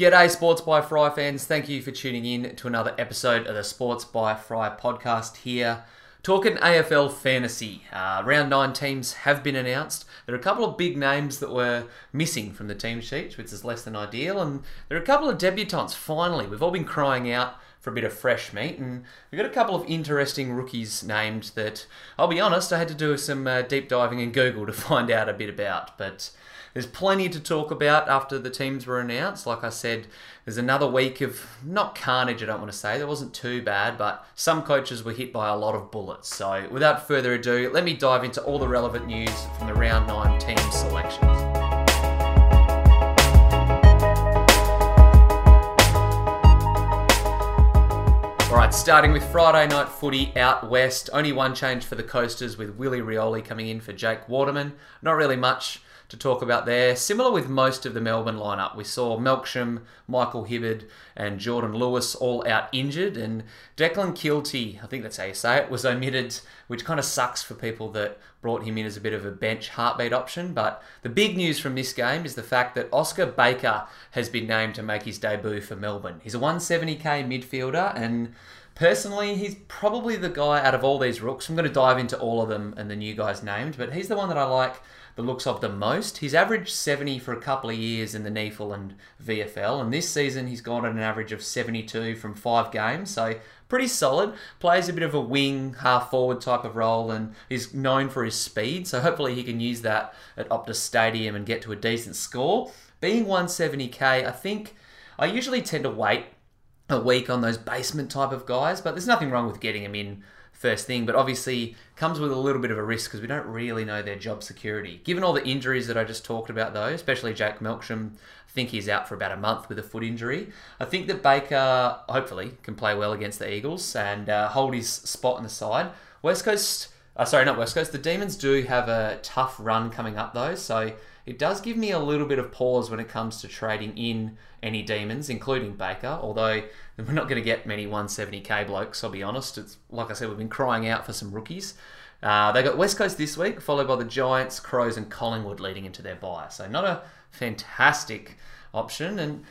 G'day, Sports by Fry fans. Thank you for tuning in to another episode of the Sports by Fry podcast here. Talking AFL fantasy. Uh, round nine teams have been announced. There are a couple of big names that were missing from the team sheets, which is less than ideal. And there are a couple of debutants, finally. We've all been crying out for a bit of fresh meat. And we've got a couple of interesting rookies named that, I'll be honest, I had to do some uh, deep diving in Google to find out a bit about. But there's plenty to talk about after the teams were announced. Like I said, there's another week of not carnage, I don't want to say. That wasn't too bad, but some coaches were hit by a lot of bullets. So without further ado, let me dive into all the relevant news from the round nine team selections. All right, starting with Friday night footy out west. Only one change for the Coasters with Willie Rioli coming in for Jake Waterman. Not really much to talk about there. Similar with most of the Melbourne lineup, we saw Melksham, Michael Hibberd, and Jordan Lewis all out injured, and Declan Keilty, I think that's how you say it, was omitted, which kind of sucks for people that brought him in as a bit of a bench heartbeat option. But the big news from this game is the fact that Oscar Baker has been named to make his debut for Melbourne. He's a 170k midfielder, and Personally, he's probably the guy out of all these rooks. I'm going to dive into all of them and the new guys named, but he's the one that I like the looks of the most. He's averaged 70 for a couple of years in the NEAFL and VFL, and this season he's gone at an average of 72 from five games, so pretty solid. Plays a bit of a wing, half forward type of role, and is known for his speed, so hopefully he can use that at Optus Stadium and get to a decent score. Being 170k, I think I usually tend to wait a week on those basement type of guys, but there's nothing wrong with getting him in first thing, but obviously comes with a little bit of a risk because we don't really know their job security. Given all the injuries that I just talked about, though, especially Jack Melksham, I think he's out for about a month with a foot injury. I think that Baker, hopefully, can play well against the Eagles and uh, hold his spot on the side. West Coast, uh, sorry, not West Coast, the Demons do have a tough run coming up, though, so it does give me a little bit of pause when it comes to trading in any demons, including Baker. Although we're not going to get many 170k blokes, I'll be honest. It's like I said, we've been crying out for some rookies. Uh, they got West Coast this week, followed by the Giants, Crows, and Collingwood leading into their bye. So not a fantastic option, and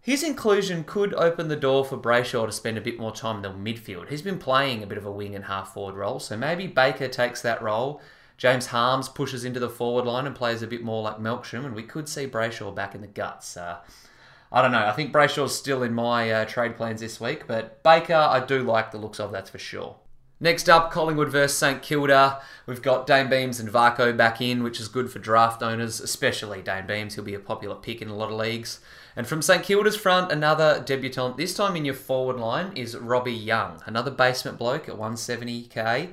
his inclusion could open the door for Brayshaw to spend a bit more time in the midfield. He's been playing a bit of a wing and half forward role, so maybe Baker takes that role. James Harmes pushes into the forward line and plays a bit more like Melksham, and we could see Brayshaw back in the guts. Uh, I don't know. I think Brayshaw's still in my uh, trade plans this week, but Baker, I do like the looks of, that's for sure. Next up, Collingwood versus St Kilda. We've got Dayne Beams and Varcoe back in, which is good for draft owners, especially Dayne Beams. He'll be a popular pick in a lot of leagues. And from St Kilda's front, another debutant. This time in your forward line is Robbie Young, another basement bloke at 170k.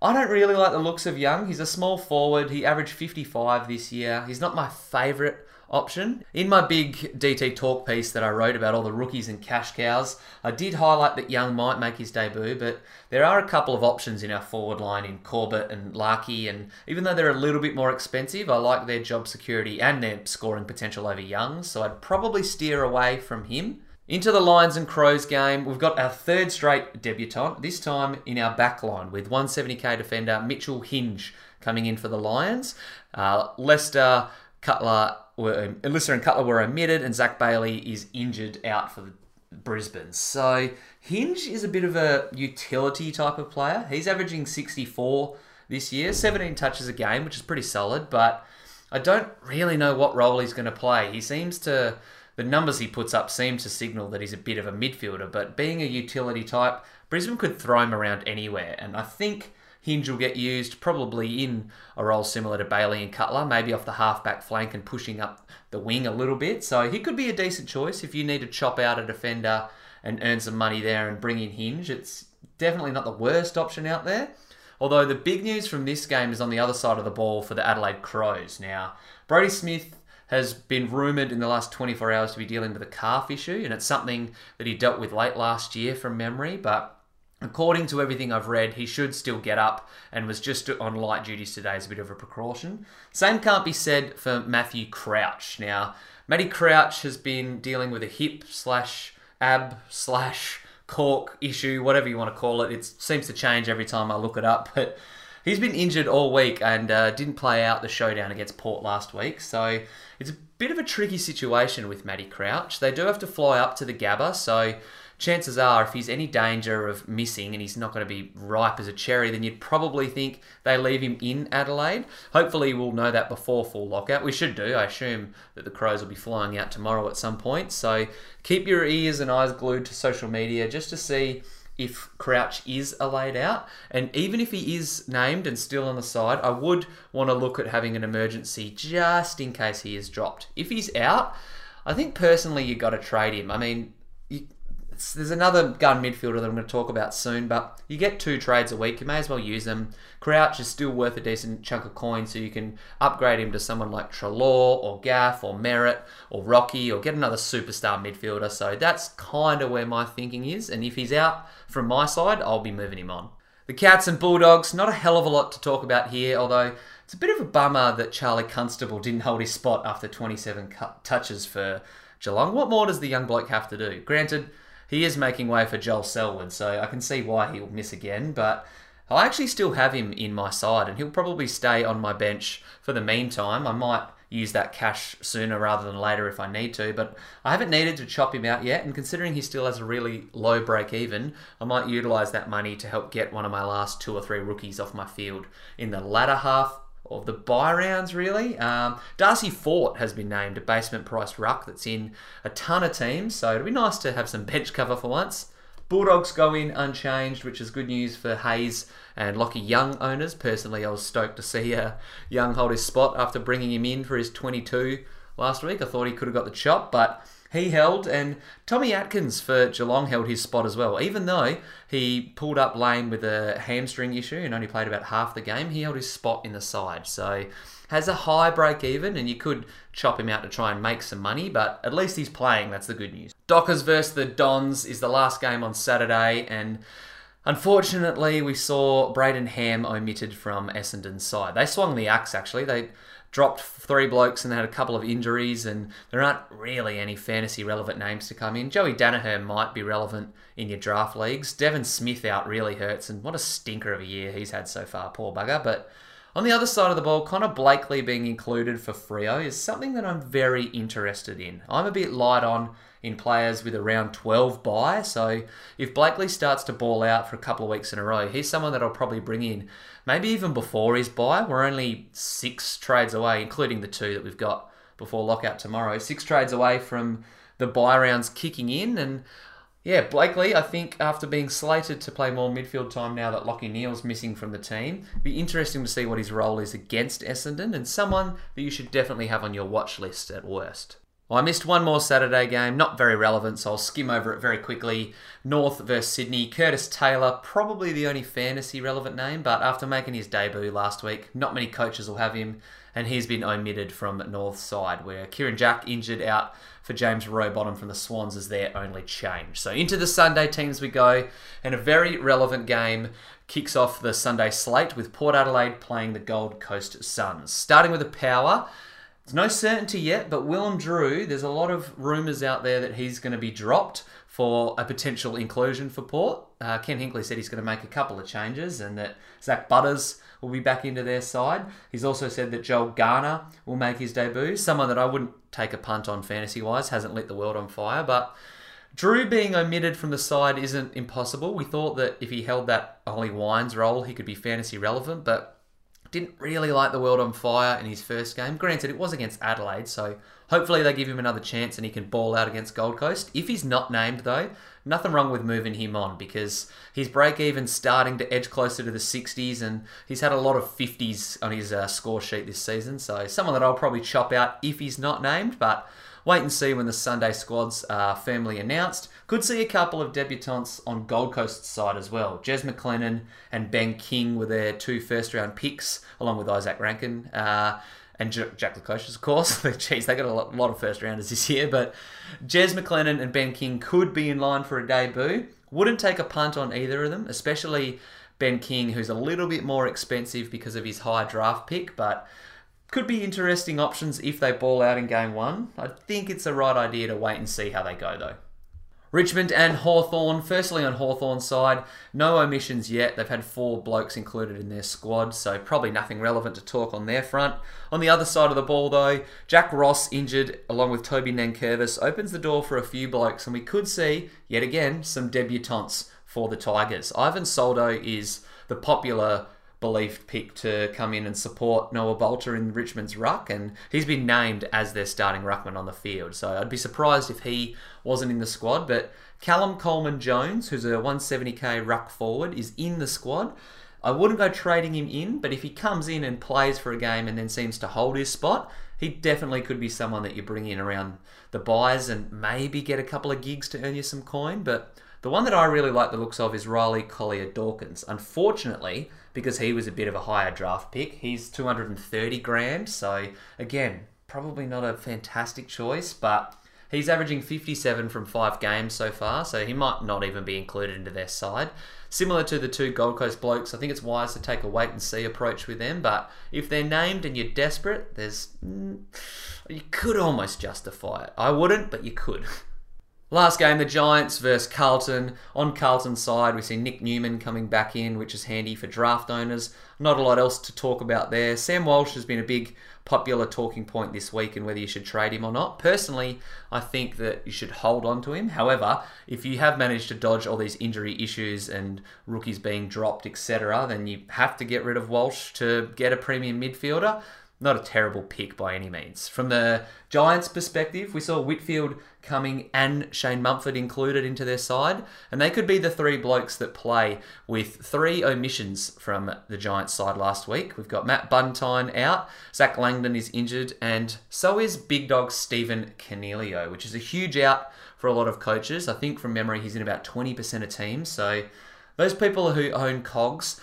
I don't really like the looks of Young. He's a small forward. He averaged 55 this year. He's not my favourite option. In my big DT talk piece that I wrote about all the rookies and cash cows, I did highlight that Young might make his debut, but there are a couple of options in our forward line in Corbett and Larkey, and even though they're a little bit more expensive, I like their job security and their scoring potential over Young, so I'd probably steer away from him. Into the Lions and Crows game, we've got our third straight debutant, this time in our back line with 170k defender Mitchell Hinge coming in for the Lions. Uh, Lester, Cutler, were Lister and Cutler were omitted, and Zac Bailey is injured out for the Brisbane. So Hinge is a bit of a utility type of player. He's averaging 64 this year, 17 touches a game, which is pretty solid, but I don't really know what role he's going to play. He seems to the numbers he puts up seem to signal that he's a bit of a midfielder, but being a utility type, Brisbane could throw him around anywhere, and I think Hinge will get used probably in a role similar to Bailey and Cutler, maybe off the halfback flank and pushing up the wing a little bit. So he could be a decent choice if you need to chop out a defender and earn some money there and bring in Hinge. It's definitely not the worst option out there. Although the big news from this game is on the other side of the ball for the Adelaide Crows. Now, Brodie Smith has been rumoured in the last 24 hours to be dealing with a calf issue, and it's something that he dealt with late last year from memory, but According to everything I've read, he should still get up and was just on light duties today as a bit of a precaution. Same can't be said for Matthew Crouch. Now, Matty Crouch has been dealing with a hip slash ab slash cork issue, whatever you want to call it. It seems to change every time I look it up, but He's been injured all week and uh, didn't play out the showdown against Port last week, so it's a bit of a tricky situation with Matty Crouch. They do have to fly up to the Gabba, so chances are, if he's any danger of missing and he's not going to be ripe as a cherry, then you'd probably think they leave him in Adelaide. Hopefully, we'll know that before full lockout. We should do. I assume that the Crows will be flying out tomorrow at some point. So keep your ears and eyes glued to social media just to see if Crouch is a laid out. And even if he is named and still on the side, I would want to look at having an emergency just in case he is dropped. If he's out, I think personally you got to trade him. I mean, you, there's another gun midfielder that I'm going to talk about soon, but you get two trades a week. You may as well use them. Crouch is still worth a decent chunk of coin, so you can upgrade him to someone like Treloar or Gaff or Merrett or Rocky or get another superstar midfielder. So that's kind of where my thinking is. And if he's out from my side, I'll be moving him on. The Cats and Bulldogs, not a hell of a lot to talk about here, although it's a bit of a bummer that Charlie Constable didn't hold his spot after 27 touches for Geelong. What more does the young bloke have to do? Granted, he is making way for Joel Selwood, so I can see why he'll miss again, but I actually still have him in my side, and he'll probably stay on my bench for the meantime. I might use that cash sooner rather than later if I need to, but I haven't needed to chop him out yet, and considering he still has a really low break even, I might utilise that money to help get one of my last two or three rookies off my field in the latter half of the bye rounds, really. Um, Darcy Fort has been named a basement priced ruck that's in a ton of teams, so it'll be nice to have some bench cover for once. Bulldogs go in unchanged, which is good news for Hayes and Lachie Young owners. Personally, I was stoked to see uh, Young hold his spot after bringing him in for his 22 last week. I thought he could have got the chop, but he held, and Tommy Atkins for Geelong held his spot as well. Even though he pulled up lame with a hamstring issue and only played about half the game, he held his spot in the side. So has a high break even, and you could chop him out to try and make some money, but at least he's playing. That's the good news. Dockers versus the Dons is the last game on Saturday, and unfortunately, we saw Brayden Ham omitted from Essendon's side. They swung the axe actually. They dropped three blokes and they had a couple of injuries, and there aren't really any fantasy relevant names to come in. Joey Daniher might be relevant in your draft leagues. Devon Smith out really hurts, and what a stinker of a year he's had so far, poor bugger. But on the other side of the ball, Connor Blakely being included for Freo is something that I'm very interested in. I'm a bit light on in players with around 12 bye. So if Blakely starts to ball out for a couple of weeks in a row, he's someone that I'll probably bring in maybe even before his bye. We're only six trades away, including the two that we've got before lockout tomorrow. Six trades away from the bye rounds kicking in. And yeah, Blakely, I think after being slated to play more midfield time now that Lachie Neale's missing from the team, it'd be interesting to see what his role is against Essendon and someone that you should definitely have on your watch list at worst. Well, I missed one more Saturday game, not very relevant, so I'll skim over it very quickly. North versus Sydney. Curtis Taylor, probably the only fantasy relevant name, but after making his debut last week, not many coaches will have him, and he's been omitted from North side, where Kieran Jack injured out for James Rowbottom from the Swans is their only change. So into the Sunday teams we go, and a very relevant game kicks off the Sunday slate with Port Adelaide playing the Gold Coast Suns. Starting with the power. There's no certainty yet, but Willem Drew, there's a lot of rumours out there that he's going to be dropped for a potential inclusion for Port. Uh, Ken Hinkley said he's going to make a couple of changes and that Zak Butters will be back into their side. He's also said that Joel Garner will make his debut, someone that I wouldn't take a punt on fantasy wise, hasn't lit the world on fire, but. Drew being omitted from the side isn't impossible. We thought that if he held that Ollie Wines role, he could be fantasy relevant, but didn't really light the world on fire in his first game. Granted, it was against Adelaide, so hopefully they give him another chance and he can ball out against Gold Coast. If he's not named, though, nothing wrong with moving him on because his break even starting to edge closer to the 60s and he's had a lot of 50s on his uh, score sheet this season. So someone that I'll probably chop out if he's not named, but wait and see when the Sunday squads are firmly announced. Could see a couple of debutants on Gold Coast's side as well. Jez McLennan and Ben King were their two first round picks, along with Izak Rankine. Uh, and Jack Lukosius, of course. Jeez, they got a lot of first rounders this year, but Jez McLennan and Ben King could be in line for a debut. Wouldn't take a punt on either of them, especially Ben King, who's a little bit more expensive because of his high draft pick, but could be interesting options if they ball out in game one. I think it's a right idea to wait and see how they go, though. Richmond and Hawthorn. Firstly, on Hawthorn's side, no omissions yet. They've had four blokes included in their squad, so probably nothing relevant to talk on their front. On the other side of the ball, though, Jack Ross injured along with Toby Nankervis opens the door for a few blokes, and we could see yet again some debutantes for the Tigers. Ivan Soldo is the popular believed pick to come in and support Noah Balta in Richmond's ruck, and he's been named as their starting ruckman on the field. So I'd be surprised if he wasn't in the squad. But Callum Coleman Jones, who's a 170k ruck forward, is in the squad. I wouldn't go trading him in, but if he comes in and plays for a game and then seems to hold his spot, he definitely could be someone that you bring in around the byes and maybe get a couple of gigs to earn you some coin. But the one that I really like the looks of is Riley Collier Dawkins. Unfortunately, because he was a bit of a higher draft pick. He's 230 grand, so again, probably not a fantastic choice, but he's averaging 57 from five games so far, so he might not even be included into their side. Similar to the two Gold Coast blokes, I think it's wise to take a wait and see approach with them. But if they're named and you're desperate, there's you could almost justify it. I wouldn't, but you could. Last game, the Giants versus Carlton. On Carlton's side, we see Nick Newman coming back in, which is handy for draft owners. Not a lot else to talk about there. Sam Walsh has been a big popular talking point this week and whether you should trade him or not. Personally, I think that you should hold on to him. However, if you have managed to dodge all these injury issues and rookies being dropped, etc., then you have to get rid of Walsh to get a premium midfielder not a terrible pick by any means. From the Giants' perspective, we saw Whitfield coming and Shane Mumford included into their side, and they could be the three blokes that play with three omissions from the Giants' side last week. We've got Matt Buntine out, Zac Langdon is injured, and so is big dog Stephen Coniglio, which is a huge out for a lot of coaches. I think from memory, he's in about 20% of teams, so those people who own cogs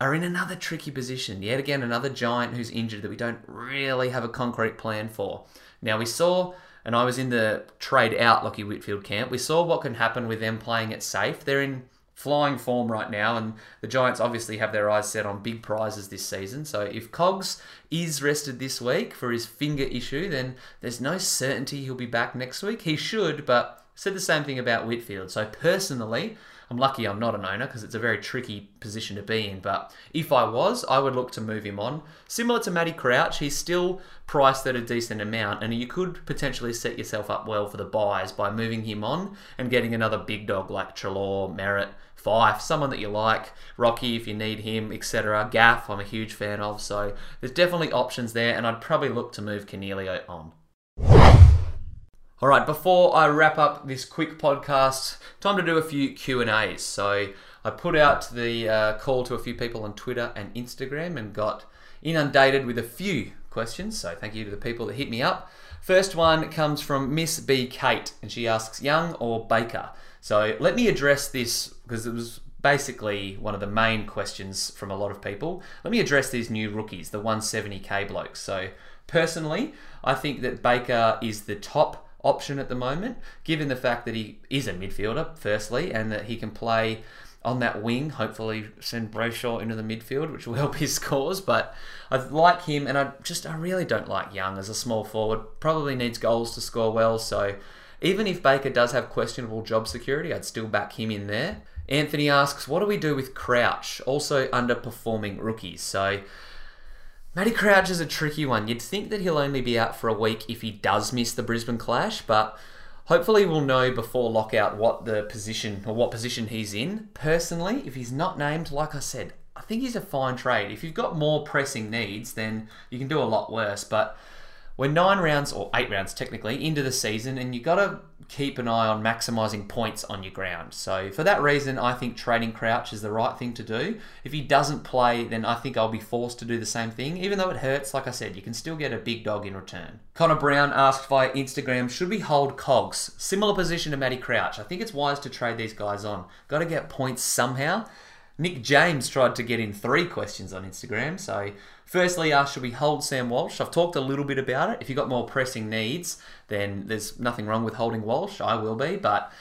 are in another tricky position. Yet again, another giant who's injured that we don't really have a concrete plan for. Now, we saw, and I was in the trade out Lachie Whitfield camp, we saw what can happen with them playing it safe. They're in flying form right now, and the Giants obviously have their eyes set on big prizes this season. So if Cogs is rested this week for his finger issue, then there's no certainty he'll be back next week. He should, but said the same thing about Whitfield. So personally, I'm lucky I'm not an owner because it's a very tricky position to be in. But if I was, I would look to move him on. Similar to Matty Crouch, he's still priced at a decent amount, and you could potentially set yourself up well for the byes by moving him on and getting another big dog like Treloar, Merrett, Fyfe, someone that you like, Rocky if you need him, etc. Gaff, I'm a huge fan of, so there's definitely options there, and I'd probably look to move Coniglio on. All right, before I wrap up this quick podcast, time to do a few Q and A's. So I put out the uh, call to a few people on Twitter and Instagram and got inundated with a few questions. So thank you to the people that hit me up. First one comes from Miss B Kate, and she asks, "Young or Baker?" So let me address this because it was basically one of the main questions from a lot of people. Let me address these new rookies, the 170k blokes. So personally, I think that Baker is the top option at the moment, given the fact that he is a midfielder, firstly, and that he can play on that wing, hopefully send Brayshaw into the midfield, which will help his scores. But I like him, and I just I really don't like Young as a small forward. Probably needs goals to score well. So even if Baker does have questionable job security, I'd still back him in there. Anthony asks, what do we do with Crouch? Also underperforming rookies. So Matty Crouch is a tricky one. You'd think that he'll only be out for a week if he does miss the Brisbane clash, but hopefully we'll know before lockout what the position or what position he's in. Personally, if he's not named, like I said, I think he's a fine trade. If you've got more pressing needs, then you can do a lot worse. But we're nine rounds or eight rounds technically into the season, and you've got to keep an eye on maximising points on your ground. So for that reason, I think trading Crouch is the right thing to do. If he doesn't play, then I think I'll be forced to do the same thing. Even though it hurts, like I said, you can still get a big dog in return. Connor Brown asked via Instagram, should we hold Cogs? Similar position to Matty Crouch. I think it's wise to trade these guys on. Got to get points somehow. Nick James tried to get in three questions on Instagram. So, firstly, asked, should we hold Sam Walsh? I've talked a little bit about it. If you've got more pressing needs, then there's nothing wrong with holding Walsh. I will be, but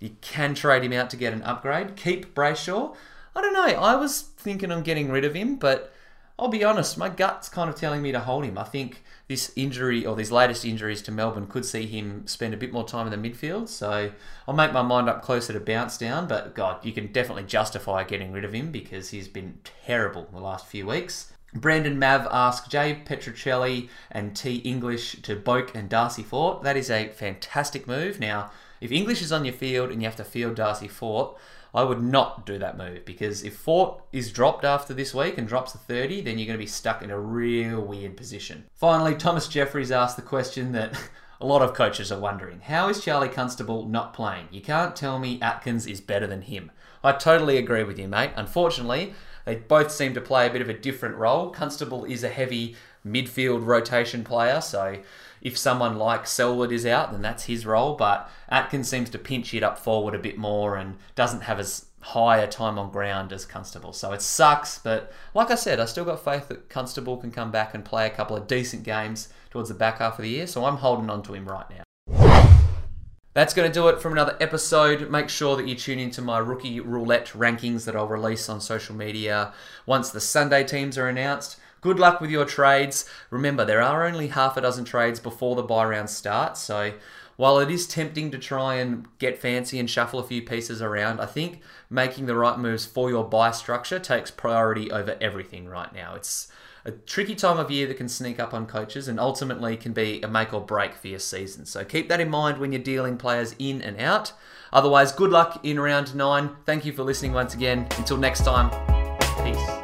you can trade him out to get an upgrade. Keep Brayshaw. I don't know. I was thinking on getting rid of him, but I'll be honest, my gut's kind of telling me to hold him. I think this injury or these latest injuries to Melbourne could see him spend a bit more time in the midfield. So I'll make my mind up closer to bounce down. But God, you can definitely justify getting rid of him because he's been terrible the last few weeks. Brandon Mav asked Jay Petruccelle and T English to Boak and Darcy Fort. That is a fantastic move. Now, if English is on your field and you have to field Darcy Fort, I would not do that move because if Fort is dropped after this week and drops to 30, then you're going to be stuck in a real weird position. Finally, Thomas Jeffries asked the question that a lot of coaches are wondering How is Charlie Constable not playing? You can't tell me Atkins is better than him. I totally agree with you, mate. Unfortunately, they both seem to play a bit of a different role. Constable is a heavy midfield rotation player, so if someone like Selwood is out, then that's his role. But Atkins seems to pinch it up forward a bit more and doesn't have as high a time on ground as Constable. So it sucks, but like I said, I still got faith that Constable can come back and play a couple of decent games towards the back half of the year. So I'm holding on to him right now. That's going to do it from another episode. Make sure that you tune into my rookie roulette rankings that I'll release on social media once the Sunday teams are announced. Good luck with your trades. Remember, there are only half a dozen trades before the bye round starts, so while it is tempting to try and get fancy and shuffle a few pieces around, I think making the right moves for your bye structure takes priority over everything right now. It's a tricky time of year that can sneak up on coaches and ultimately can be a make or break for your season. So keep that in mind when you're dealing players in and out. Otherwise, good luck in round nine. Thank you for listening once again. Until next time, peace.